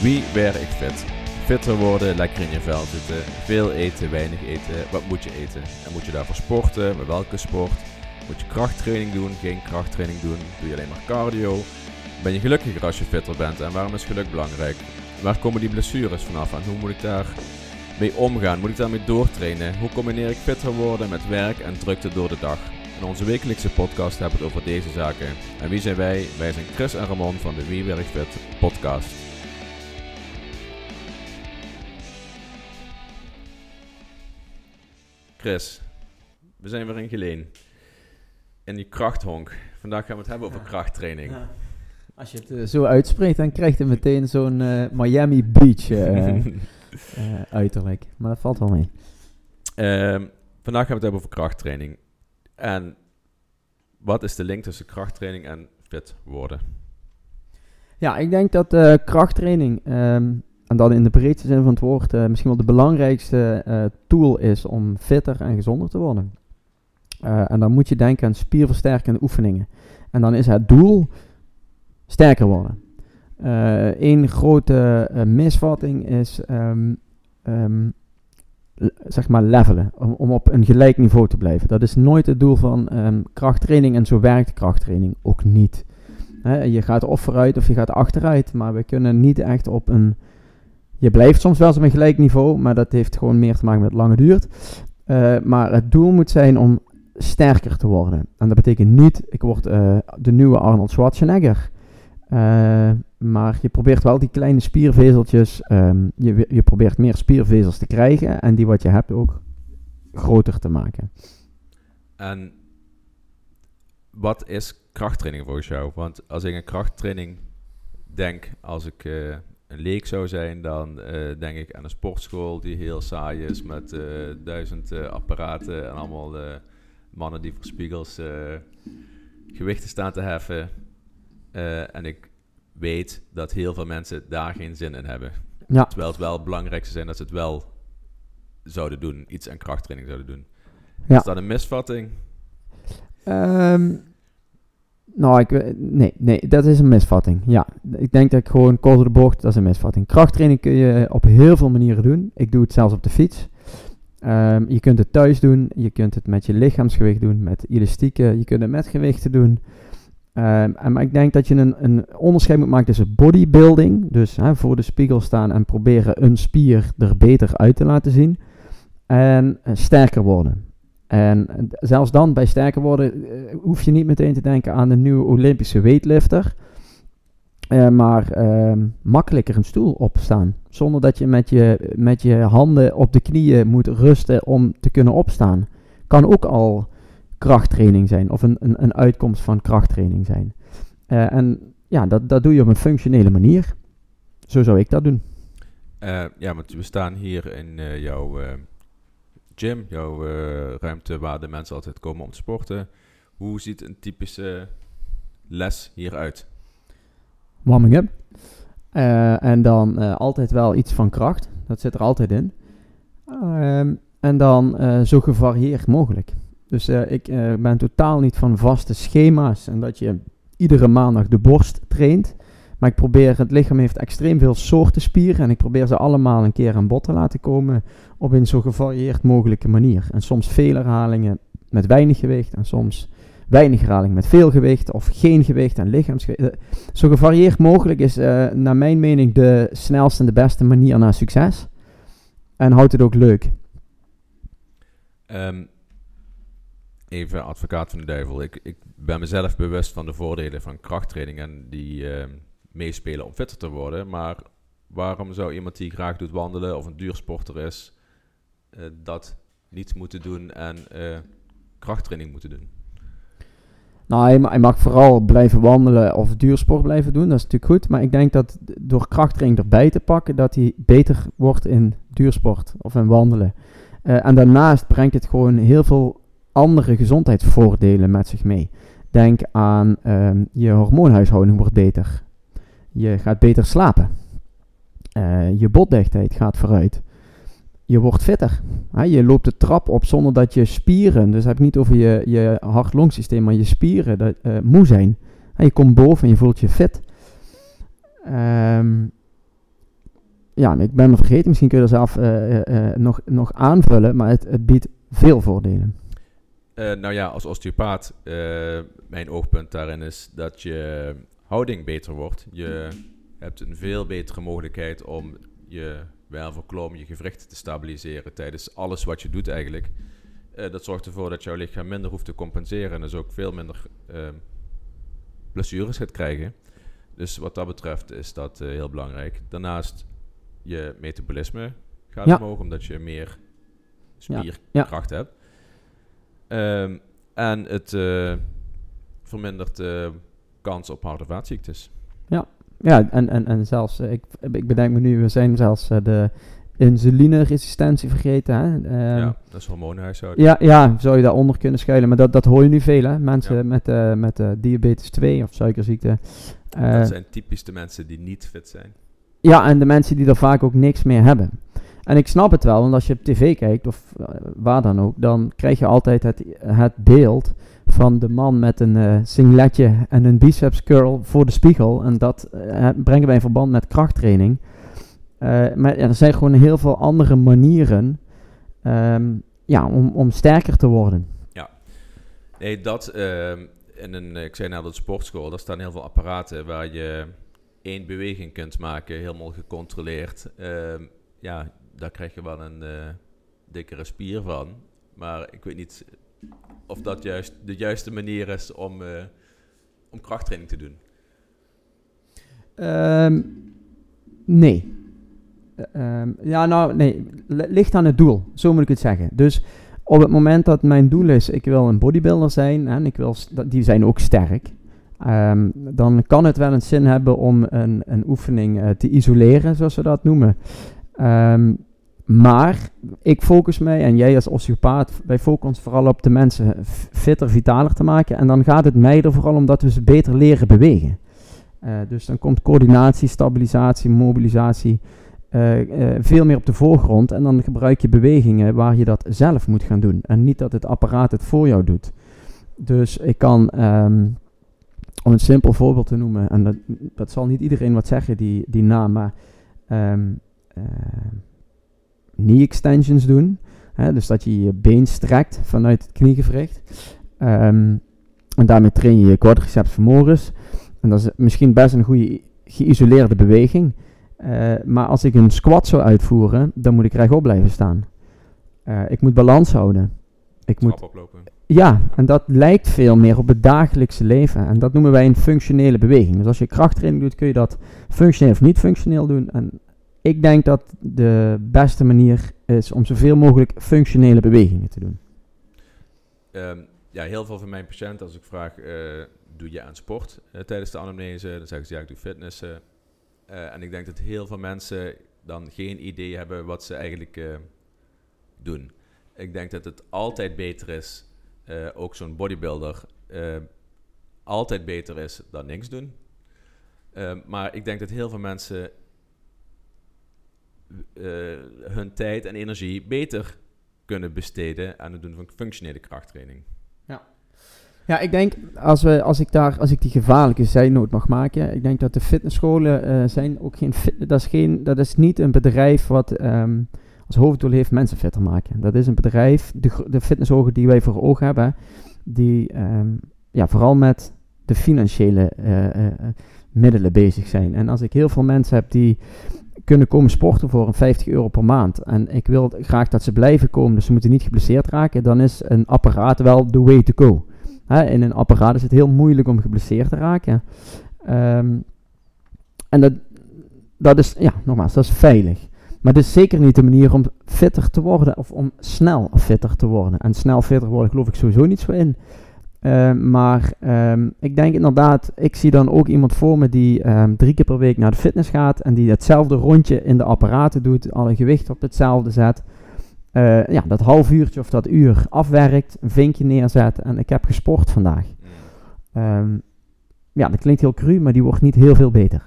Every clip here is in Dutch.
Wie werkt fit? Fitter worden, lekker in je vel zitten, veel eten, weinig eten. Wat moet je eten? En moet je daarvoor sporten? Met welke sport? Moet je krachttraining doen? Geen krachttraining doen? Doe je alleen maar cardio? Ben je gelukkiger als je fitter bent? En waarom is geluk belangrijk? Waar komen die blessures vanaf? En hoe moet ik daar mee omgaan? Moet ik daarmee doortrainen? Hoe combineer ik fitter worden met werk en drukte door de dag? In onze wekelijkse podcast hebben we het over deze zaken. En wie zijn wij? Wij zijn Chris en Ramon van de Wie Werkt Fit podcast. Chris, we zijn weer in Geleen. In die krachthonk. Vandaag gaan we het hebben over krachttraining. Ja. Als je het eh, zo uitspreekt, dan krijg je meteen zo'n eh, Miami Beach eh, uiterlijk. Maar dat valt wel mee. Ehm, vandaag gaan we het hebben over krachttraining. En wat is de link tussen krachttraining en fit worden? Ja, ik denk dat eh, krachttraining, ehm, en dan in de breedste zin van het woord, eh, misschien wel de belangrijkste eh, tool is om fitter en gezonder te worden. Eh, en dan moet je denken aan spierversterkende oefeningen. En dan is het doel sterker worden. Eén grote misvatting is ehm, ehm, zeg maar levelen, om, om op een gelijk niveau te blijven. Dat is nooit het doel van ehm, krachttraining en zo werkt krachttraining ook niet. Je gaat of vooruit of je gaat achteruit, maar we kunnen niet echt op een... Je blijft soms wel eens op een gelijk niveau, maar dat heeft gewoon meer te maken met lange duurt. Eh, maar het doel moet zijn om sterker te worden. En dat betekent niet, ik word eh, de nieuwe Arnold Schwarzenegger. Eh, maar je probeert wel die kleine spiervezeltjes, ehm, je, je probeert meer spiervezels te krijgen en die wat je hebt ook groter te maken. En wat is krachttraining volgens jou? Want als ik aan krachttraining denk, als ik een leek zou zijn, dan eh, denk ik aan een sportschool die heel saai is met eh, duizend eh, apparaten en allemaal mannen die voor spiegels gewichten staan te heffen. En ik weet dat heel veel mensen daar geen zin in hebben. Ja. Terwijl het wel het belangrijkste zijn dat ze het wel zouden doen, iets aan krachttraining zouden doen. Ja. Is dat een misvatting? Ehm, nou, ik, nee, nee, dat is een misvatting. Ja, ik denk dat ik gewoon kort de bocht, dat is een misvatting. Krachttraining kun je op heel veel manieren doen. Ik doe het zelfs op de fiets. Ehm, je kunt het thuis doen, je kunt het met je lichaamsgewicht doen, met elastieken, je kunt het met gewichten doen. Ehm, en, maar ik denk dat je een, een onderscheid moet maken tussen bodybuilding, dus hè, voor de spiegel staan en proberen een spier er beter uit te laten zien, en eh, sterker worden. En zelfs dan, bij sterker worden, eh, hoef je niet meteen te denken aan een nieuwe Olympische weightlifter. Eh, maar ehm, makkelijker een stoel opstaan. Zonder dat je met, je met je handen op de knieën moet rusten om te kunnen opstaan. Kan ook al krachttraining zijn. Of een, een, een uitkomst van krachttraining zijn. Eh, en ja, dat, dat doe je op een functionele manier. Zo zou ik dat doen. Ja, want we staan hier in jouw gym, jouw eh, ruimte waar de mensen altijd komen om te sporten. Hoe ziet een typische les hieruit? warming up. Eh, en dan eh, altijd wel iets van kracht. Dat zit er altijd in. Ehm, en dan zo gevarieerd mogelijk. Dus ik ben totaal niet van vaste schema's en dat je iedere maandag de borst traint. Maar ik probeer, het lichaam heeft extreem veel soorten spieren en ik probeer ze allemaal een keer aan bod te laten komen op een zo gevarieerd mogelijke manier. En soms veel herhalingen met weinig gewicht en soms weinig herhaling met veel gewicht of geen gewicht en lichaamsgewicht. Eh, Zo gevarieerd mogelijk is eh, naar mijn mening de snelste en de beste manier naar succes. En houdt het ook leuk. Ehm, even advocaat van de duivel. Ik, ik ben mezelf bewust van de voordelen van krachttraining en die ehm, meespelen om fitter te worden. Maar waarom zou iemand die graag doet wandelen of een duursporter is, eh, dat niet moeten doen en eh, krachttraining moeten doen? Nou, hij, ma- hij mag vooral blijven wandelen of duursport blijven doen. Dat is natuurlijk goed. Maar ik denk dat door krachttraining erbij te pakken, dat hij beter wordt in duursport of in wandelen. Eh, en daarnaast brengt het gewoon heel veel andere gezondheidsvoordelen met zich mee. Denk aan ehm, je hormoonhuishouding wordt beter. Je gaat beter slapen. Eh, je botdichtheid gaat vooruit. Je wordt fitter. Hè, je loopt de trap op zonder dat je spieren, dus heb ik niet over je, je hart-longsysteem, maar je spieren dat, eh, moe zijn. Je komt boven en je voelt je fit. Ehm, ja, ik ben me vergeten, misschien kun je er zelf uh, nog, nog aanvullen, maar het, het biedt veel voordelen. nou ja, als osteopaat, mijn oogpunt daarin is dat je houding beter wordt. Je hebt een veel betere mogelijkheid om je wervelkolom, je gewricht te stabiliseren tijdens alles wat je doet eigenlijk. dat zorgt ervoor dat jouw lichaam minder hoeft te compenseren en dus ook veel minder blessures gaat krijgen. Dus wat dat betreft is dat uh, heel belangrijk. Daarnaast, je metabolisme gaat ja. omhoog omdat je meer spierkracht hebt. Um, en het uh, vermindert de kans op hart- of vaatziektes. Ja, ja en, en, en zelfs, uh, ik, ik bedenk me nu, we zijn zelfs de insulineresistentie vergeten. Hè? Um, ja, dat is hormoonhuishouding. Ja, ja, zou je daaronder kunnen schuilen. Maar dat, dat hoor je nu veel, hè? Mensen ja. met, uh, met uh, diabetes 2 of suikerziekte. Uh, dat zijn typisch de mensen die niet fit zijn. Ja, en de mensen die er vaak ook niks meer hebben. En ik snap het wel, want als je op tv kijkt, of waar dan ook, dan krijg je altijd het, het beeld van de man met een singletje en een biceps curl voor de spiegel. En dat brengen wij in verband met krachttraining. Maar ja, er zijn gewoon heel veel andere manieren um, ja, om, om sterker te worden. Ja, nee, dat in een, ik zei net de sportschool, daar staan heel veel apparaten waar je één beweging kunt maken, helemaal gecontroleerd. Uh, ja, daar krijg je wel een dikkere spier van. Maar ik weet niet of dat juist de juiste manier is om, uh, om krachttraining te doen. Um, nee. Uh, ja, nou, nee, ligt aan het doel. Zo moet ik het zeggen. Dus op het moment dat mijn doel is, ik wil een bodybuilder zijn en ik wil, die zijn ook sterk. Um, dan kan het wel een zin hebben om een, een oefening uh, te isoleren, zoals we dat noemen. Maar ik focus mij, en jij als osteopaat, wij focussen ons vooral op de mensen fitter, vitaler te maken. En dan gaat het mij er vooral om dat we ze beter leren bewegen. Uh, dus dan komt coördinatie, stabilisatie, mobilisatie uh, uh, veel meer op de voorgrond. En dan gebruik je bewegingen waar je dat zelf moet gaan doen. En niet dat het apparaat het voor jou doet. Dus ik kan, um, om een simpel voorbeeld te noemen, en dat, dat zal niet iedereen wat zeggen, die, die naam, maar uh, knee extensions doen. Hè, dus dat je je been strekt vanuit het kniegewricht. Um, en daarmee train je je quadriceps femoris. En dat is misschien best een goede geïsoleerde beweging. Uh, maar als ik een squat zou uitvoeren, dan moet ik rechtop blijven staan. Uh, ik moet balans houden. Ik moet oplopen. Ja, en dat lijkt veel meer op het dagelijkse leven. En dat noemen wij een functionele beweging. Dus als je krachttraining doet, kun je dat functioneel of niet functioneel doen. En ik denk dat de beste manier is om zoveel mogelijk functionele bewegingen te doen. Um, ja, heel veel van mijn patiënten, als ik vraag, uh, doe je aan sport tijdens de anamnese? Dan zeggen ze, ja, ik doe fitness. Uh, en ik denk dat heel veel mensen dan geen idee hebben wat ze eigenlijk doen. Ik denk dat het altijd beter is, ook zo'n bodybuilder, altijd beter is dan niks doen. maar ik denk dat heel veel mensen hun tijd en energie beter kunnen besteden aan het doen van functionele krachttraining. Ja, ik denk, als, we, als, ik daar, als ik die gevaarlijke zijnoot mag maken, ik denk dat de fitnessscholen uh, zijn ook geen, fit, dat, is geen, dat is niet een bedrijf wat um, als hoofddoel heeft mensen fitter maken. Dat is een bedrijf, de, de fitnessogen die wij voor ogen hebben, die um, ja, vooral met de financiële uh, middelen bezig zijn. En als ik heel veel mensen heb die kunnen komen sporten voor een 50 euro per maand. En ik wil graag dat ze blijven komen, dus ze moeten niet geblesseerd raken. Dan is een apparaat wel the way to go. In een apparaat is het heel moeilijk om geblesseerd te raken. Um, en dat, dat is, ja, nogmaals, dat is veilig. Maar het is zeker niet de manier om fitter te worden of om snel fitter te worden. En snel fitter worden geloof ik sowieso niet zo in. Uh, maar um, ik denk inderdaad, ik zie dan ook iemand voor me die um, drie keer per week naar de fitness gaat en die hetzelfde rondje in de apparaten doet, alle gewicht op hetzelfde zet. Uh, ja, dat half uurtje of dat uur afwerkt, een vinkje neerzet en ik heb gesport vandaag. Um, ja, dat klinkt heel cru, maar die wordt niet heel veel beter.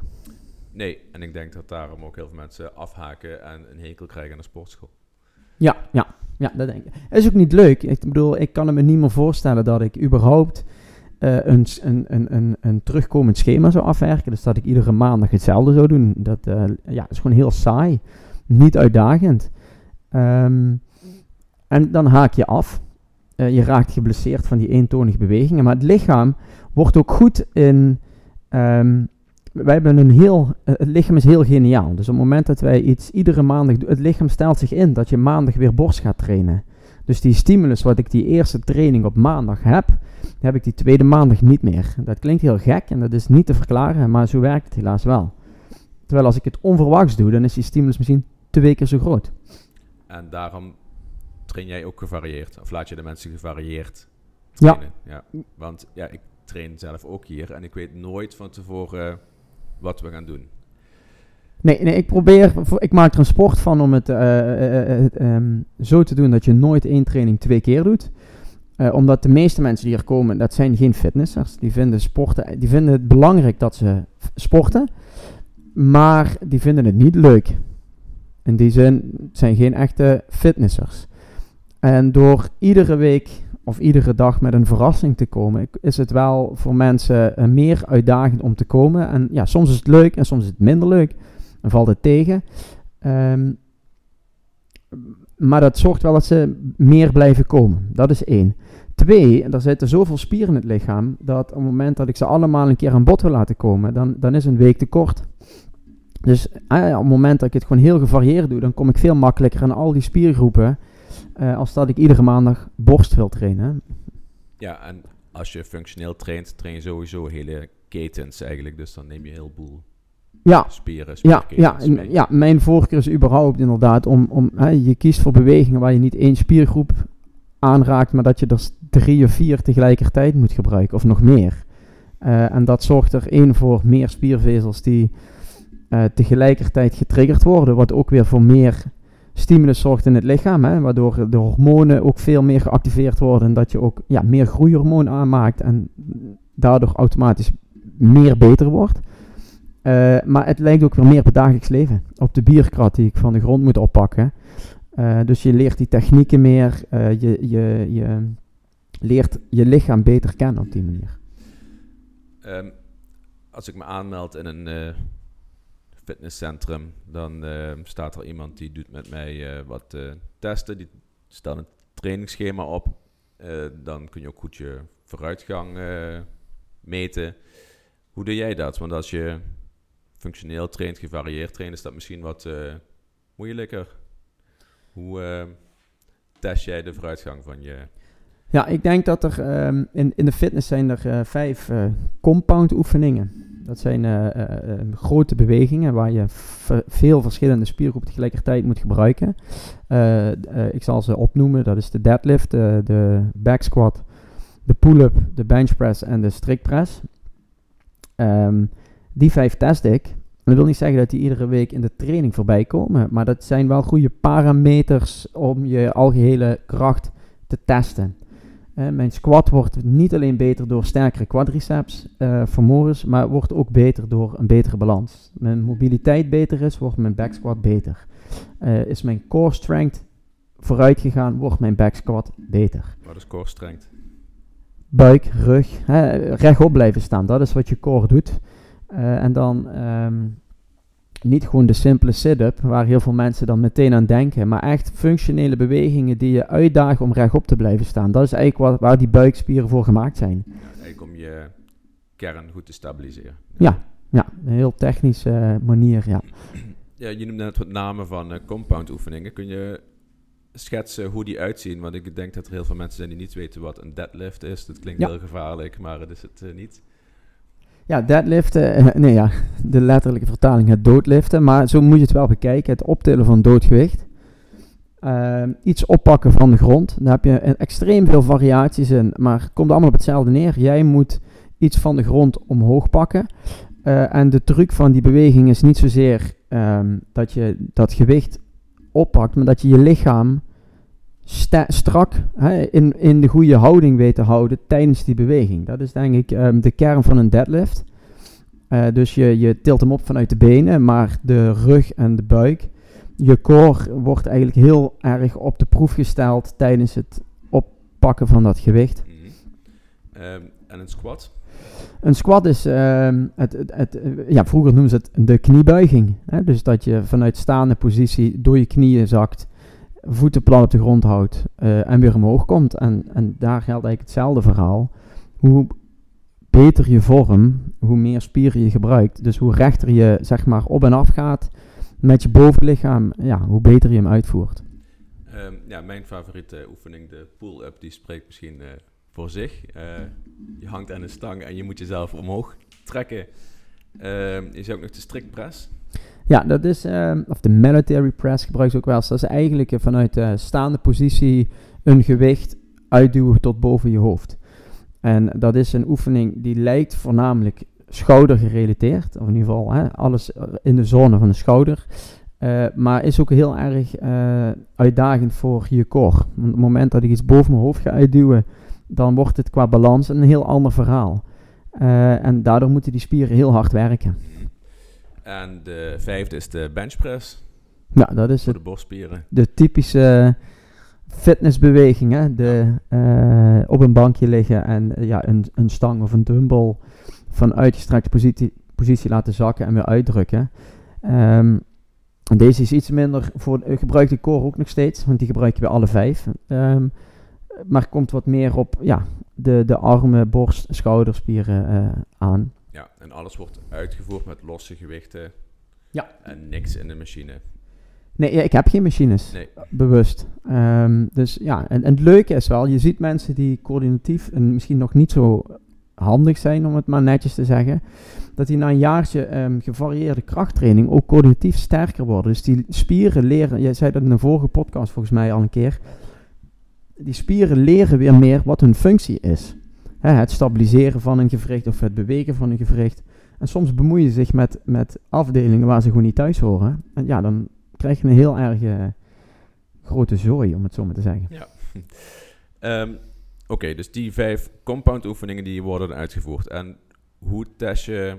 Nee, en ik denk dat daarom ook heel veel mensen afhaken en een hekel krijgen aan de sportschool. Ja, ja, ja, dat denk ik. Het is ook niet leuk. Ik bedoel, ik kan me niet meer voorstellen dat ik überhaupt eh, een, een, een, een, een terugkomend schema zou afwerken. Dus dat ik iedere maandag hetzelfde zou doen. Dat uh, ja, is gewoon heel saai. Niet uitdagend. Um, en dan haak je af. Uh, je raakt geblesseerd van die eentonige bewegingen. Maar het lichaam wordt ook goed in. Um, wij hebben een heel. Uh, het lichaam is heel geniaal. Dus op het moment dat wij iets iedere maandag doen. Het lichaam stelt zich in dat je maandag weer borst gaat trainen. Dus die stimulus wat ik die eerste training op maandag heb, heb ik die tweede maandag niet meer. Dat klinkt heel gek en dat is niet te verklaren, maar zo werkt het helaas wel. Terwijl als ik het onverwachts doe, dan is die stimulus misschien twee keer zo groot. En daarom train jij ook gevarieerd? Of laat je de mensen gevarieerd trainen? Ja. ja. Want ja, ik train zelf ook hier en ik weet nooit van tevoren wat we gaan doen. Nee, nee, ik probeer, ik maak er een sport van om het uh, uh, um, zo te doen dat je nooit één training twee keer doet. Omdat de meeste mensen die hier komen, dat zijn geen fitnessers. Die vinden, sporten, die vinden het belangrijk dat ze sporten, maar die vinden het niet leuk. In die zin zijn geen echte fitnessers. En door iedere week of iedere dag met een verrassing te komen, is het wel voor mensen meer uitdagend om te komen. En ja, soms is het leuk en soms is het minder leuk. En valt het tegen. Um, maar dat zorgt wel dat ze meer blijven komen. Dat is één. Twee, er zitten zoveel spieren in het lichaam dat op het moment dat ik ze allemaal een keer aan bod wil laten komen, dan, dan is een week te kort. Dus ah op het moment dat ik het gewoon heel gevarieerd doe, dan kom ik veel makkelijker aan al die spiergroepen uh, als dat ik iedere maandag borst wil trainen. Ja, en als je functioneel traint, train je sowieso hele ketens eigenlijk. Dus dan neem je heel boel ja. spieren, ja, ja, ja, mijn voorkeur is überhaupt inderdaad om, om hè, je kiest voor bewegingen waar je niet één spiergroep aanraakt, maar dat je er drie of vier tegelijkertijd moet gebruiken, of nog meer. Uh, en dat zorgt er één voor meer spiervezels die uh, tegelijkertijd getriggerd worden, wat ook weer voor meer stimulus zorgt in het lichaam, hè, waardoor de hormonen ook veel meer geactiveerd worden en dat je ook ja, meer groeihormoon aanmaakt en daardoor automatisch meer beter wordt. Uh, maar het lijkt ook weer meer op het dagelijks leven. Op de bierkrat die ik van de grond moet oppakken. Uh, dus je leert die technieken meer. Uh, je, je, je leert je lichaam beter kennen op die manier. Um, als ik me aanmeld in een fitnesscentrum, dan ehm, staat er iemand die doet met mij wat testen. Die stelt een trainingsschema op. dan kun je ook goed je vooruitgang meten. Hoe doe jij dat? Want als je functioneel traint, gevarieerd traint, is dat misschien wat uh, moeilijker. Hoe uh, test jij de vooruitgang van je... Ja, ik denk dat er um, in, in de fitness zijn er uh, vijf compound oefeningen. Dat zijn grote bewegingen waar je veel verschillende spiergroepen tegelijkertijd moet gebruiken. ik zal ze opnoemen. Dat is de deadlift, de back squat, de pull-up, de bench press en de strict press. Um, die vijf test ik. Dat wil niet zeggen dat die iedere week in de training voorbij komen. Maar dat zijn wel goede parameters om je algehele kracht te testen. Uh, mijn squat wordt niet alleen beter door sterkere quadriceps uh, vermogens, maar wordt ook beter door een betere balans. Mijn mobiliteit beter is, wordt mijn back squat beter. Uh, is mijn core strength vooruit gegaan, wordt mijn back squat beter. Wat is core strength? Buik, rug, hè, rechtop blijven staan. Dat is wat je core doet. En dan um, niet gewoon de simpele sit-up, waar heel veel mensen dan meteen aan denken, maar echt functionele bewegingen die je uitdagen om rechtop te blijven staan. Dat is eigenlijk wat, waar die buikspieren voor gemaakt zijn. Ja, eigenlijk om je kern goed te stabiliseren. Ja, ja een heel technische uh, manier, ja. Ja, je noemde net wat namen van uh, compound oefeningen. Kun je schetsen hoe die uitzien? Want ik denk dat er heel veel mensen zijn die niet weten wat een deadlift is. Dat klinkt ja. heel gevaarlijk, maar dat is het uh, niet. Ja, deadliften, eh, nee ja, de letterlijke vertaling het doodliften, maar zo moet je het wel bekijken, het optillen van doodgewicht. Uh, iets oppakken van de grond, daar heb je extreem veel variaties in, maar het komt allemaal op hetzelfde neer. Jij moet iets van de grond omhoog pakken. Uh, en de truc van die beweging is niet zozeer um, dat je dat gewicht oppakt, maar dat je je lichaam strak hè, in, in de goede houding weten houden tijdens die beweging. Dat is denk ik um, de kern van een deadlift. Uh, dus je, je tilt hem op vanuit de benen, maar de rug en de buik, je core wordt eigenlijk heel erg op de proef gesteld tijdens het oppakken van dat gewicht. Mm -hmm. um, En een squat? Een squat is, ehm, het, het, het, eh, ja, vroeger noemden ze het de kniebuiging. Hè? Dus dat je vanuit staande positie door je knieën zakt, voeten plat op de grond houdt eh, en weer omhoog komt. En, en daar geldt eigenlijk hetzelfde verhaal. Hoe beter je vorm, hoe meer spieren je gebruikt. Dus hoe rechter je zeg maar op en af gaat met je bovenlichaam, ja, hoe beter je hem uitvoert. Ehm, ja, mijn favoriete oefening, de pull-up, die spreekt misschien uh, voor zich. Uh, je hangt aan een stang en je moet jezelf omhoog trekken. Uh, is ook nog de strict press. Ja, dat is, uh, of de military press gebruik ze ook wel. Dat is eigenlijk vanuit de staande positie een gewicht uitduwen tot boven je hoofd. En dat is een oefening die lijkt voornamelijk schouder gerelateerd. Of in ieder geval hè, alles in de zone van de schouder. Maar is ook heel erg uitdagend voor je core. Want op het moment dat ik iets boven mijn hoofd ga uitduwen, dan wordt het qua balans een heel ander verhaal. Uh, en daardoor moeten die spieren heel hard werken. En de vijfde is de benchpress. Ja, dat is voor de borstspieren. De typische fitnessbeweging. Hè? De, op een bankje liggen en ja, een, een stang of een dumbbell van uitgestrekte positie, positie laten zakken en weer uitdrukken. Um, deze is iets minder voor gebruik de core ook nog steeds, want die gebruik je bij alle vijf. Um, maar komt wat meer op ja, de, de armen, borst, schouderspieren uh, aan. Ja, en alles wordt uitgevoerd met losse gewichten. Ja. En niks in de machine. Nee, ja, ik heb geen machines. Nee. Bewust. Um, dus ja, en, en, het leuke is wel, je ziet mensen die coördinatief en misschien nog niet zo handig zijn, om het maar netjes te zeggen dat die na een jaartje um, gevarieerde krachttraining ook cognitief sterker worden. Dus die spieren leren, jij zei dat in een vorige podcast volgens mij al een keer, die spieren leren weer meer wat hun functie is. Hè, het stabiliseren van een gewricht of het bewegen van een gewricht. En soms bemoeien ze zich met, met afdelingen waar ze gewoon niet thuis horen. En ja, dan krijg je een heel erg uh, grote zooi, om het zo maar te zeggen. Ja. um, Oké, dus die vijf compound oefeningen die worden uitgevoerd. En hoe test je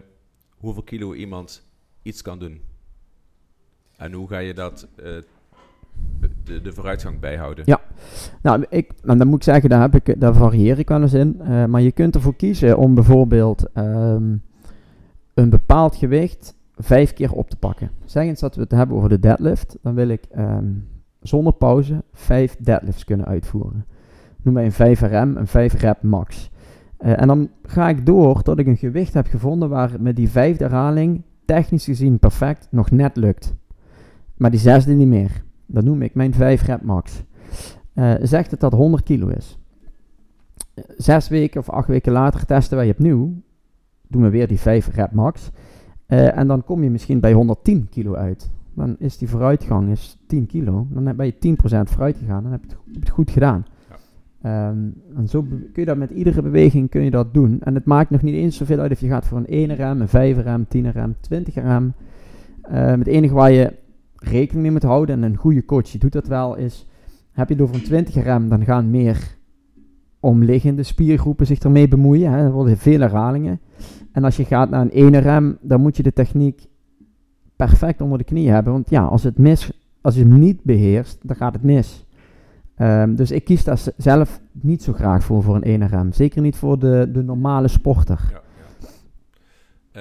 hoeveel kilo iemand iets kan doen? En hoe ga je dat, uh, de, de, vooruitgang bijhouden? Ja, nou, ik, nou, dan moet ik zeggen, daar, heb ik, daar varieer ik wel eens in. Uh, maar je kunt ervoor kiezen om bijvoorbeeld um, een bepaald gewicht vijf keer op te pakken. Zeg eens dat we het hebben over de deadlift, dan wil ik um, zonder pauze vijf deadlifts kunnen uitvoeren. Noem mij een 5 RM, een 5 rep max. Uh, en dan ga ik door tot ik een gewicht heb gevonden waar met die vijfde herhaling technisch gezien perfect nog net lukt. Maar die zesde niet meer. Dat noem ik mijn 5 rep max. Uh, zegt het dat 100 kilo is. Zes weken of acht weken later testen wij opnieuw. Doen we weer die 5 rep max. Uh, en dan kom je misschien bij 110 kilo uit. Dan is die vooruitgang is 10 kilo. Dan ben je 10% vooruit gegaan. Dan heb je het, heb je het goed gedaan. Um, en zo kun je dat met iedere beweging kun je dat doen. En het maakt nog niet eens zoveel uit of je gaat voor een 1 rem, een 5 rem, 10 rem, 20 rem. Um, het enige waar je rekening mee moet houden, en een goede coach die doet dat wel, is heb je het over een 20 rem, dan gaan meer omliggende spiergroepen zich ermee bemoeien. Hè. Er worden veel herhalingen. En als je gaat naar een 1 rem, dan moet je de techniek perfect onder de knie hebben. Want ja, als, het mis, als je hem niet beheerst, dan gaat het mis. Um, dus ik kies daar zelf niet zo graag voor, voor een 1RM. Zeker niet voor de, de normale sporter. Ja.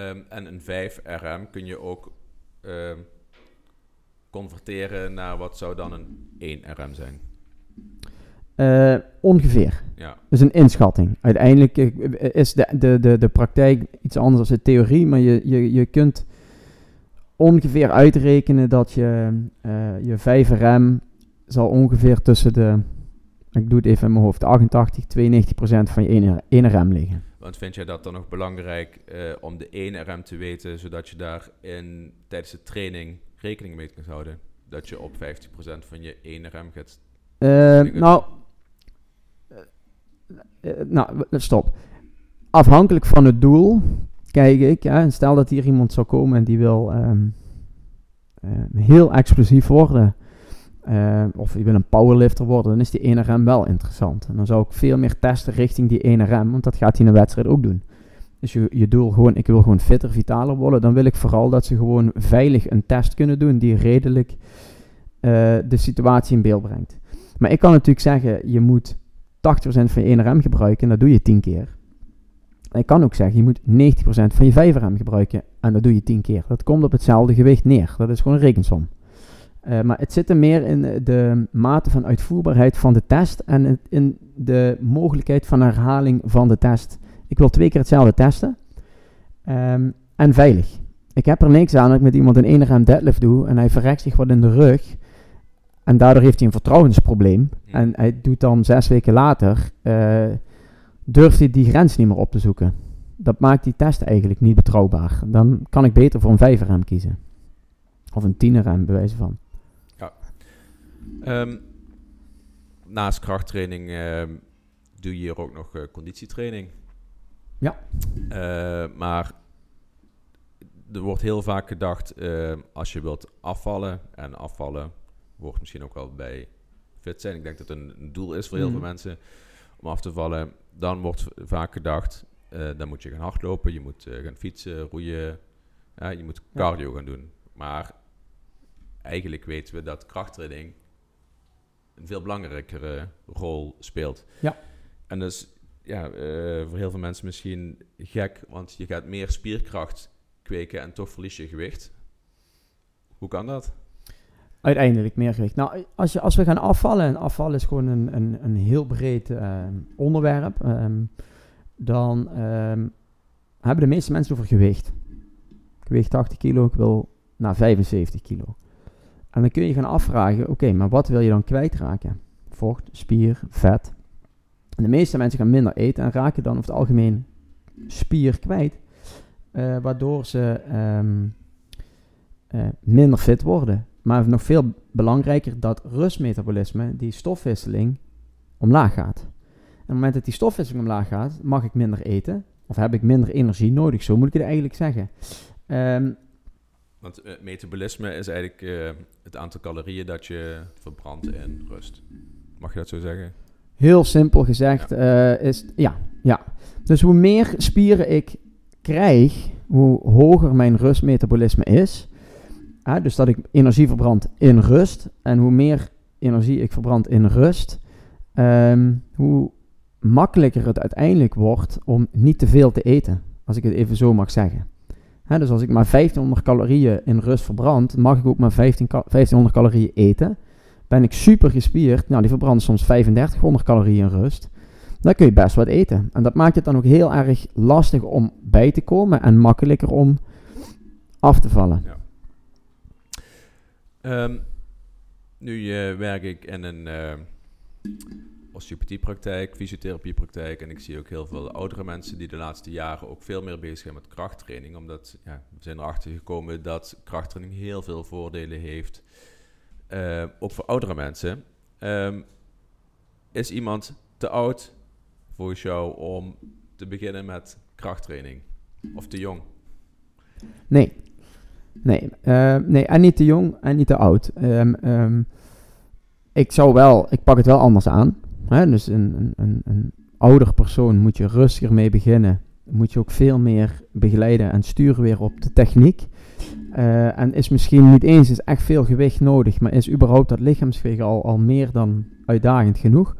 Um, en een 5RM kun je ook um, converteren naar wat zou dan een 1RM zijn? Uh, ongeveer. Ja. Dus een inschatting. Uiteindelijk eh, is de, de, de, de praktijk iets anders dan de theorie, maar je, je, je kunt ongeveer uitrekenen dat je uh, je 5RM zal ongeveer tussen de, ik doe het even in mijn hoofd, 88, 92 procent van je ene, ene rem liggen. Want vind jij dat dan nog belangrijk uh, om de ene rem te weten, zodat je daar in, tijdens de training rekening mee kunt houden? Dat je op 50% van je ene rem gaat... Uh, nou, uh, nou, stop. Afhankelijk van het doel, kijk ik, ja, stel dat hier iemand zou komen en die wil um, heel explosief worden uh, of je wil een powerlifter worden, dan is die ene rem wel interessant. En dan zou ik veel meer testen richting die ene rem, want dat gaat hij in een wedstrijd ook doen. Dus je, je doel gewoon, ik wil gewoon fitter, vitaler worden, dan wil ik vooral dat ze gewoon veilig een test kunnen doen die redelijk uh, de situatie in beeld brengt. Maar ik kan natuurlijk zeggen, je moet 80% van je ene rem gebruiken en dat doe je 10 keer. Ik kan ook zeggen, je moet 90% van je vijverrem gebruiken en dat doe je 10 keer. Dat komt op hetzelfde gewicht neer. Dat is gewoon een rekensom. Uh, maar het zit er meer in de mate van uitvoerbaarheid van de test en in de mogelijkheid van herhaling van de test. Ik wil twee keer hetzelfde testen um, en veilig. Ik heb er niks aan dat ik met iemand een ene rem deadlift doe en hij verrekt zich wat in de rug. En daardoor heeft hij een vertrouwensprobleem. En hij doet dan zes weken later, uh, durft hij die grens niet meer op te zoeken. Dat maakt die test eigenlijk niet betrouwbaar. Dan kan ik beter voor een vijverrem kiezen. Of een tienerrem, bij wijze van. Um, naast krachttraining um, doe je hier ook nog uh, conditietraining. Ja. Uh, maar er wordt heel vaak gedacht, uh, als je wilt afvallen, en afvallen wordt misschien ook wel bij fit zijn. Ik denk dat het een, een doel is voor heel veel mhm. mensen om af te vallen. Dan wordt vaak gedacht, uh, dan moet je gaan hardlopen, je moet gaan fietsen, roeien, je moet cardio gaan doen. Maar eigenlijk weten we dat krachttraining een veel belangrijkere rol speelt. Ja. En dus ja, uh, voor heel veel mensen misschien gek, want je gaat meer spierkracht kweken en toch verlies je gewicht. Hoe kan dat? Uiteindelijk meer gewicht. Nou, als, je, als we gaan afvallen, en afvallen is gewoon een, een, een heel breed uh, onderwerp, um, dan um, hebben de meeste mensen over gewicht. Ik weeg 80 kilo, ik wil naar 75 kilo. En dan kun je gaan afvragen, oké, maar wat wil je dan kwijtraken? Vocht, spier, vet. En de meeste mensen gaan minder eten en raken dan over het algemeen spier kwijt. Uh, waardoor ze um, uh, minder fit worden. Maar nog veel belangrijker dat rustmetabolisme, die stofwisseling, omlaag gaat. En op het moment dat die stofwisseling omlaag gaat, mag ik minder eten. Of heb ik minder energie nodig, zo moet ik het eigenlijk zeggen. Um, Want uh, metabolisme is eigenlijk uh, het aantal calorieën dat je verbrandt in rust. Mag je dat zo zeggen? Heel simpel gezegd ja. Uh, is ja, ja. Dus hoe meer spieren ik krijg, hoe hoger mijn rustmetabolisme is dus dat ik energie verbrand in rust. En hoe meer energie ik verbrand in rust, um, hoe makkelijker het uiteindelijk wordt om niet te veel te eten. Als ik het even zo mag zeggen. Dus als ik maar 1500 calorieën in rust verbrand, mag ik ook maar 15 1500 calorieën eten. Ben ik super gespierd, nou die verbranden soms 3500 calorieën in rust. Dan kun je best wat eten. En dat maakt het dan ook heel erg lastig om bij te komen en makkelijker om af te vallen. Ja. Um, nu uh, werk ik in een uh, osteopathiepraktijk, fysiotherapiepraktijk. En ik zie ook heel veel oudere mensen die de laatste jaren ook veel meer bezig zijn met krachttraining. Omdat ja, we zijn erachter gekomen dat krachttraining heel veel voordelen heeft. Uh, ook voor oudere mensen. Um, is iemand te oud volgens jou om te beginnen met krachttraining? Of te jong? Nee, Nee, uh, nee, en niet te jong en niet te oud. Um, ik zou wel, ik pak het wel anders aan. Dus een, een, een, ouder persoon moet je rustiger mee beginnen. Moet je ook veel meer begeleiden en sturen weer op de techniek. Uh, en is misschien niet eens is echt veel gewicht nodig, maar is überhaupt dat lichaamsgewicht al, al meer dan uitdagend genoeg.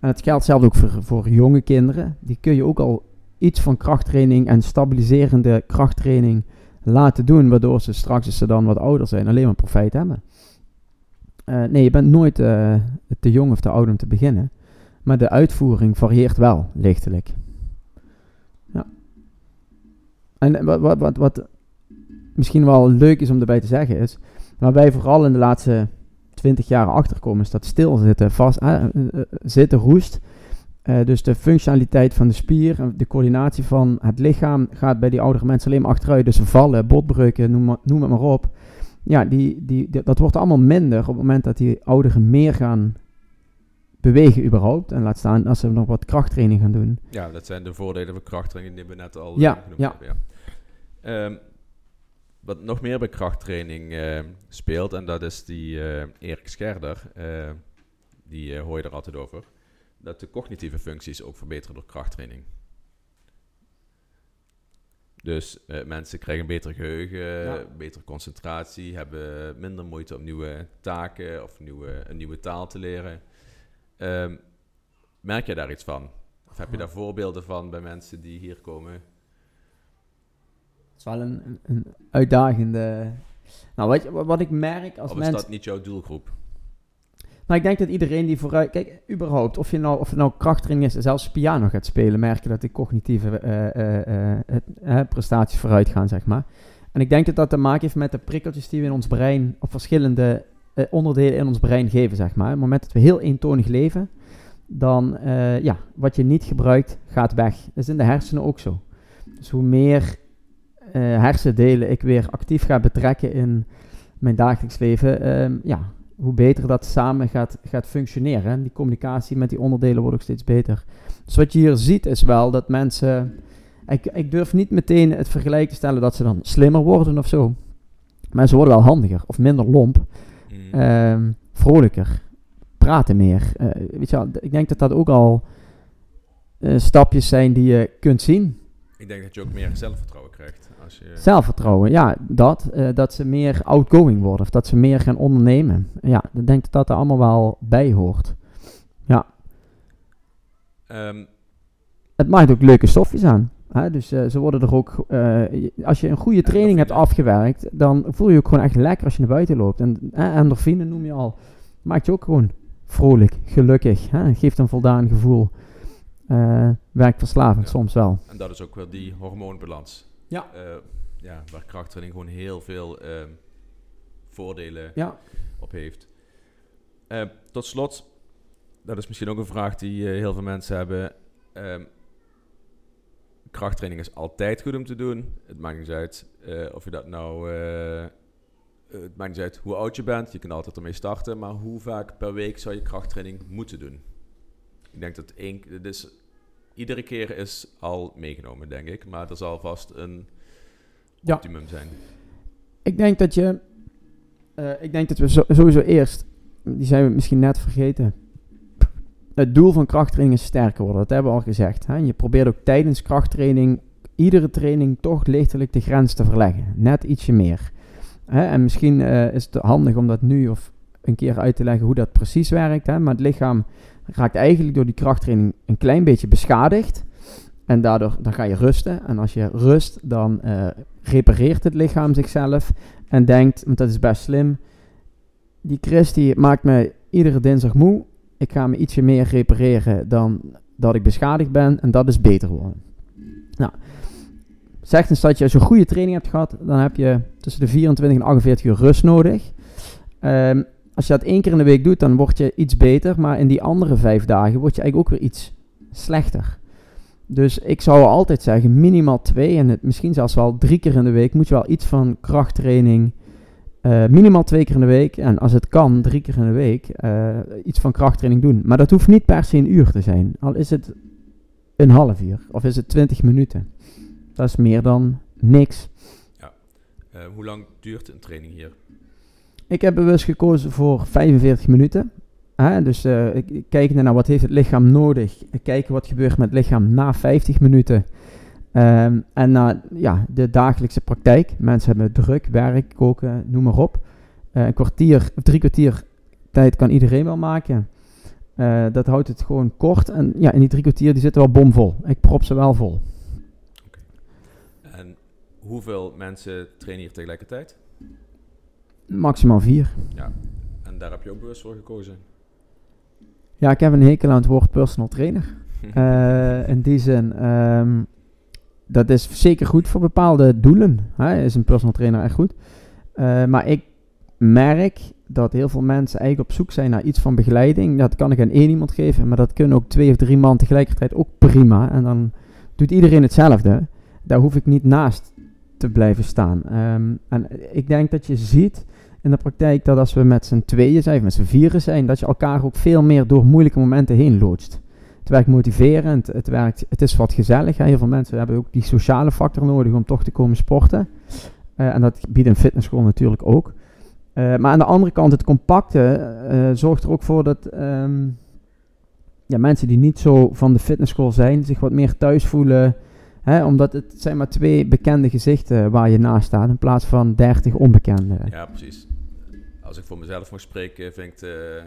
En het geldt zelfs ook voor, voor jonge kinderen. Die kun je ook al iets van krachttraining en stabiliserende krachttraining laten doen, waardoor ze straks, als ze dan wat ouder zijn, alleen maar profijt hebben. Uh, nee, je bent nooit uh, te jong of te oud om te beginnen. Maar de uitvoering varieert wel, lichtelijk. Ja. En wat, wat, wat, wat misschien wel leuk is om erbij te zeggen is, waar wij vooral in de laatste 20 jaar achterkomen, is dat stilzitten, vast, uh, zitten, roest, uh, dus de functionaliteit van de spier, de coördinatie van het lichaam gaat bij die oudere mensen alleen maar achteruit. Dus vallen, botbreuken, noem, noem het maar op. Ja, die, die, dat wordt allemaal minder op het moment dat die ouderen meer gaan bewegen überhaupt. En laat staan als ze nog wat krachttraining gaan doen. Ja, dat zijn de voordelen van krachttraining die we net al ja, genoemd ja. hebben. Ja. Um, wat nog meer bij krachttraining uh, speelt, en dat is die uh, Erik Scherder, die hoor je er altijd over dat de cognitieve functies ook verbeteren door krachttraining. Dus mensen krijgen beter geheugen, ja. betere concentratie, hebben minder moeite om nieuwe taken of nieuwe, een nieuwe taal te leren. Um, merk je daar iets van? Of heb je daar voorbeelden van bij mensen die hier komen? Het is wel een, uitdagende... Nou, wat, wat ik merk als of is mensen... dat niet jouw doelgroep? Nou, ik denk dat iedereen die vooruit... Kijk, überhaupt, of je nou, of het nou krachttraining is, zelfs piano gaat spelen, merk je dat die cognitieve eh, eh, eh, prestaties vooruit gaan, zeg maar. En ik denk dat dat te maken heeft met de prikkeltjes die we in ons brein, op verschillende eh, onderdelen in ons brein geven, zeg maar. Op het moment dat we heel eentonig leven, dan, eh, ja, wat je niet gebruikt, gaat weg. Dat is in de hersenen ook zo. Dus hoe meer eh, hersendelen ik weer actief ga betrekken in mijn dagelijks leven, ehm, ja, hoe beter dat samen gaat, gaat functioneren. En die communicatie met die onderdelen wordt ook steeds beter. Dus wat je hier ziet is wel dat mensen... Ik, ik durf niet meteen het vergelijk te stellen dat ze dan slimmer worden of zo. Maar ze worden wel handiger of minder lomp. Mm. ehm, vrolijker. Praten meer. Eh, weet je wel, ik denk dat dat ook al eh, stapjes zijn die je kunt zien. Ik denk dat je ook meer zelfvertrouwen krijgt. Als je, Zelfvertrouwen, ja, dat. eh, dat ze meer outgoing worden of dat ze meer gaan ondernemen. Ja, ik denk dat dat er allemaal wel bij hoort. Ehm, Het maakt ook leuke stofjes aan. Hè? Dus eh, ze worden er ook, eh, als je een goede training hebt afgewerkt, dan voel je je ook gewoon echt lekker als je naar buiten loopt. En eh, endorfine noem je al. Maakt je ook gewoon vrolijk, gelukkig. Hè? Geeft een voldaan gevoel. Eh werkt verslavend Ja. soms wel. en dat is ook wel die hormoonbalans. Ja. Eh, ja, waar krachttraining gewoon heel veel ehm, voordelen Ja. op heeft. Eh, tot slot, dat is misschien ook een vraag die eh, heel veel mensen hebben. Ehm, krachttraining is altijd goed om te doen. Het maakt niet uit eh, of je dat nou. eh, het maakt niet uit hoe oud je bent. Je kan altijd ermee starten. Maar hoe vaak per week zou je krachttraining moeten doen? Ik denk dat één. Dus iedere keer is al meegenomen, denk ik. Maar er zal vast een Ja. optimum zijn. Ik denk dat je. eh, ik denk dat we zo- sowieso eerst. Die zijn we misschien net vergeten. Het doel van krachttraining is sterker worden. Dat hebben we al gezegd. Hè? Je probeert ook tijdens krachttraining. Iedere training toch lichtelijk de grens te verleggen. Net ietsje meer. Hè? En misschien eh, is het handig om dat nu of een keer uit te leggen hoe dat precies werkt. Hè? Maar het lichaam raakt eigenlijk door die krachttraining een klein beetje beschadigd. En daardoor dan ga je rusten. En als je rust, dan eh, repareert het lichaam zichzelf. En denkt, want dat is best slim. Die Chris die maakt me iedere dinsdag moe. Ik ga me ietsje meer repareren dan dat ik beschadigd ben. En dat is beter worden. Nou, zegt eens dat je een goede training hebt gehad, dan heb je tussen de 24 en 48 uur rust nodig. Ehm, als je dat één keer in de week doet, dan word je iets beter. Maar in die andere vijf dagen word je eigenlijk ook weer iets slechter. Dus ik zou altijd zeggen, minimaal twee en het, misschien zelfs wel drie keer in de week moet je wel iets van krachttraining. Eh, minimaal twee keer in de week en als het kan, drie keer in de week eh, iets van krachttraining doen. Maar dat hoeft niet per se een uur te zijn. Al is het een half uur of is het twintig minuten. Dat is meer dan niks. Eh, hoe lang duurt een training hier? Ik heb bewust gekozen voor 45 minuten. Hè, dus eh, ik, ik kijk naar wat heeft het lichaam nodig. Ik kijk wat gebeurt met het lichaam na 50 minuten. Ehm, en naar ja, de dagelijkse praktijk. Mensen hebben druk, werk, koken, noem maar op. Eh, een kwartier of drie kwartier tijd kan iedereen wel maken. Eh, dat houdt het gewoon kort. En ja, in die drie kwartier die zitten wel bomvol. Ik prop ze wel vol. En hoeveel mensen trainen hier tegelijkertijd? Maximaal vier. En daar heb je ook bewust voor gekozen. Ja, ik heb een hekel aan het woord personal trainer. Eh, in die zin, ehm, dat is zeker goed voor bepaalde doelen. Is een personal trainer echt goed. Eh, maar ik merk dat heel veel mensen eigenlijk op zoek zijn naar iets van begeleiding. Dat kan ik aan één iemand geven, maar dat kunnen ook twee of drie man tegelijkertijd ook prima. En dan doet iedereen hetzelfde. Daar hoef ik niet naast te blijven staan. Ehm, en ik denk dat je ziet in de praktijk dat als we met z'n tweeën zijn, of met z'n vieren zijn, dat je elkaar ook veel meer door moeilijke momenten heen loodst. Het werkt motiverend, het, werkt, het is wat gezellig. Hè. Heel veel mensen hebben ook die sociale factor nodig om toch te komen sporten. Eh, en dat biedt een fitnessschool natuurlijk ook. Eh, maar aan de andere kant, het compacte eh, zorgt er ook voor dat ehm, ja, mensen die niet zo van de fitnessschool zijn, zich wat meer thuis voelen. Hè, omdat het zijn maar twee bekende gezichten waar je naast staat, in plaats van dertig onbekende. Ja, precies. Als ik voor mezelf mag spreken, vind ik de,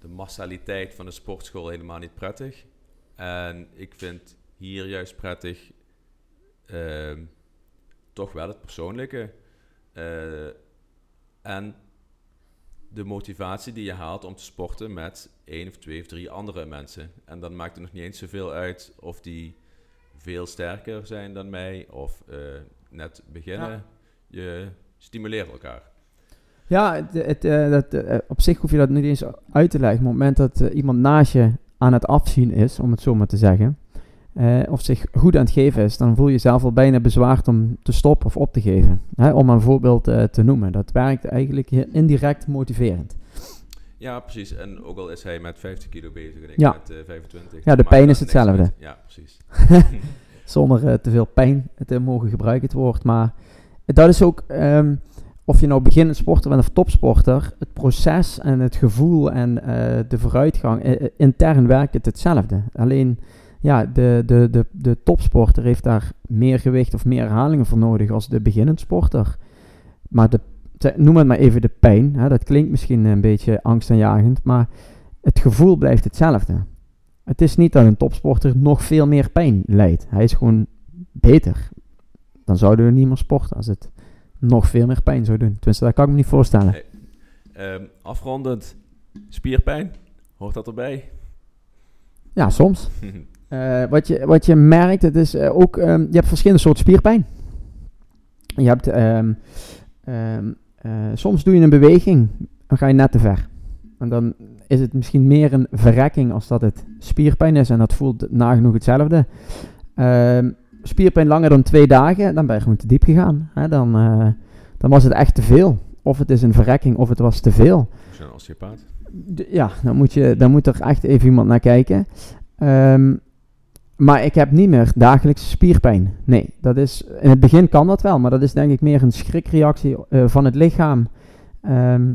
de massaliteit van de sportschool helemaal niet prettig. En ik vind hier juist prettig ehm, toch wel het persoonlijke. eh, en de motivatie die je haalt om te sporten met één of twee of drie andere mensen. En dan maakt het nog niet eens zoveel uit of die veel sterker zijn dan mij of eh, net beginnen. Ja. Je stimuleert elkaar. Ja, het, het, eh, dat, eh, op zich hoef je dat niet eens uit te leggen. Op het moment dat eh, iemand naast je aan het afzien is, om het zo maar te zeggen, of zich goed aan het geven is, dan voel je jezelf al bijna bezwaard om te stoppen of op te geven. Hè, om een voorbeeld te noemen. Dat werkt eigenlijk indirect motiverend. Ja, precies. En ook al is hij met 50 kilo bezig en ik Ja. met eh, 25. Ja, de pijn is hetzelfde. Ja, precies. Zonder te veel pijn te mogen gebruiken het woord. Maar dat is ook, ehm, of je nou beginnend sporter bent of topsporter, het proces en het gevoel en eh, de vooruitgang, eh, eh, intern werkt het hetzelfde. Alleen, ja, de, de, de, de topsporter heeft daar meer gewicht of meer herhalingen voor nodig als de beginnend sporter. Maar de, noem het maar even de pijn, hè, dat klinkt misschien een beetje angstaanjagend, maar het gevoel blijft hetzelfde. Het is niet dat een topsporter nog veel meer pijn lijdt. Hij is gewoon beter. Dan zouden we niet meer sporten als het nog veel meer pijn zou doen. Tenminste, dat kan ik me niet voorstellen. Nee. Ehm, afrondend, spierpijn, hoort dat erbij? Ja, soms. Eh, wat, je, wat je merkt, het is eh, ook, ehm, je hebt verschillende soorten spierpijn. Je hebt, ehm, eh, soms doe je een beweging, dan ga je net te ver. En dan is het misschien meer een verrekking als dat het spierpijn is. En dat voelt nagenoeg hetzelfde. Spierpijn langer dan twee dagen, dan ben je gewoon te diep gegaan. Hè? Dan, eh, dan was het echt te veel. Of het is een verrekking, of het was te veel. Als je een osteopaat. Ja, dan moet, je, dan moet er echt even iemand naar kijken. Ehm, maar ik heb niet meer dagelijks spierpijn. Nee, dat is, in het begin kan dat wel, maar dat is denk ik meer een schrikreactie eh, van het lichaam. Ehm,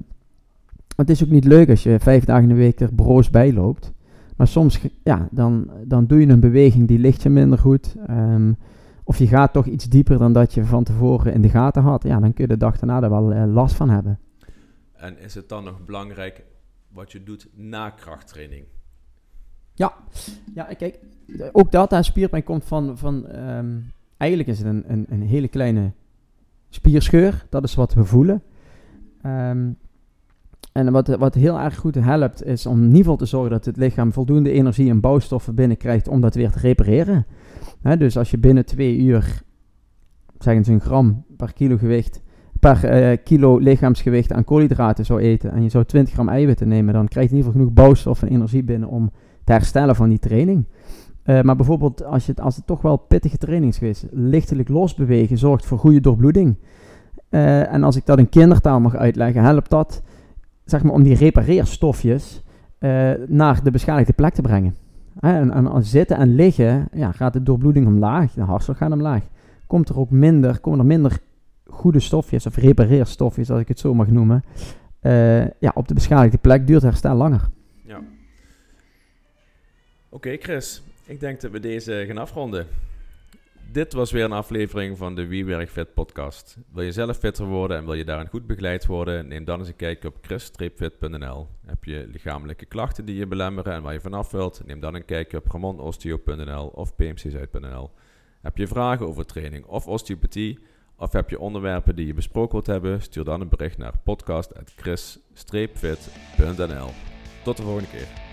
het is ook niet leuk als je vijf dagen in de week er broos bij loopt. Maar soms, ja, dan, dan doe je een beweging die ligt je minder goed. Ehm, of je gaat toch iets dieper dan dat je van tevoren in de gaten had. Ja, dan kun je de dag daarna er wel eh, last van hebben. En is het dan nog belangrijk wat je doet na krachttraining? Ja, kijk, de- ook dat aan spierpijn komt van, van ehm, eigenlijk is het een, een, een hele kleine spierscheur. Dat is wat we voelen. Ehm, en wat, wat heel erg goed helpt, is om in ieder geval te zorgen dat het lichaam voldoende energie en bouwstoffen binnenkrijgt om dat weer te repareren. Dus als je binnen twee uur, zeg eens een gram per kilo gewicht, per eh, kilo lichaamsgewicht aan koolhydraten zou eten en je zou 20 gram eiwitten nemen, dan krijg je in ieder geval genoeg bouwstof en energie binnen om te herstellen van die training. Eh, maar bijvoorbeeld als, je, als het toch wel pittige training is geweest, lichtelijk losbewegen zorgt voor goede doorbloeding. Eh, en als ik dat in kindertaal mag uitleggen, helpt dat zeg maar, om die repareerstofjes eh, naar de beschadigde plek te brengen. En, en als zitten en liggen, ja, gaat de doorbloeding omlaag, de hartslag gaat omlaag. Komt er ook minder, komen er minder goede stofjes of repareerstofjes, als ik het zo mag noemen. eh, ja, op de beschadigde plek duurt herstel langer. Ja. Oké, Chris. Ik denk dat we deze gaan afronden. Dit was weer een aflevering van de Wie Werk Fit podcast. Wil je zelf fitter worden en wil je daarin goed begeleid worden? Neem dan eens een kijkje op chris-fit.nl. Heb je lichamelijke klachten die je belemmeren en waar je vanaf wilt? Neem dan een kijkje op ramondosteo.nl of pmczuid.nl. Heb je vragen over training of osteopathie? Of heb je onderwerpen die je besproken wilt hebben? Stuur dan een bericht naar podcast.chris-fit.nl. Tot de volgende keer.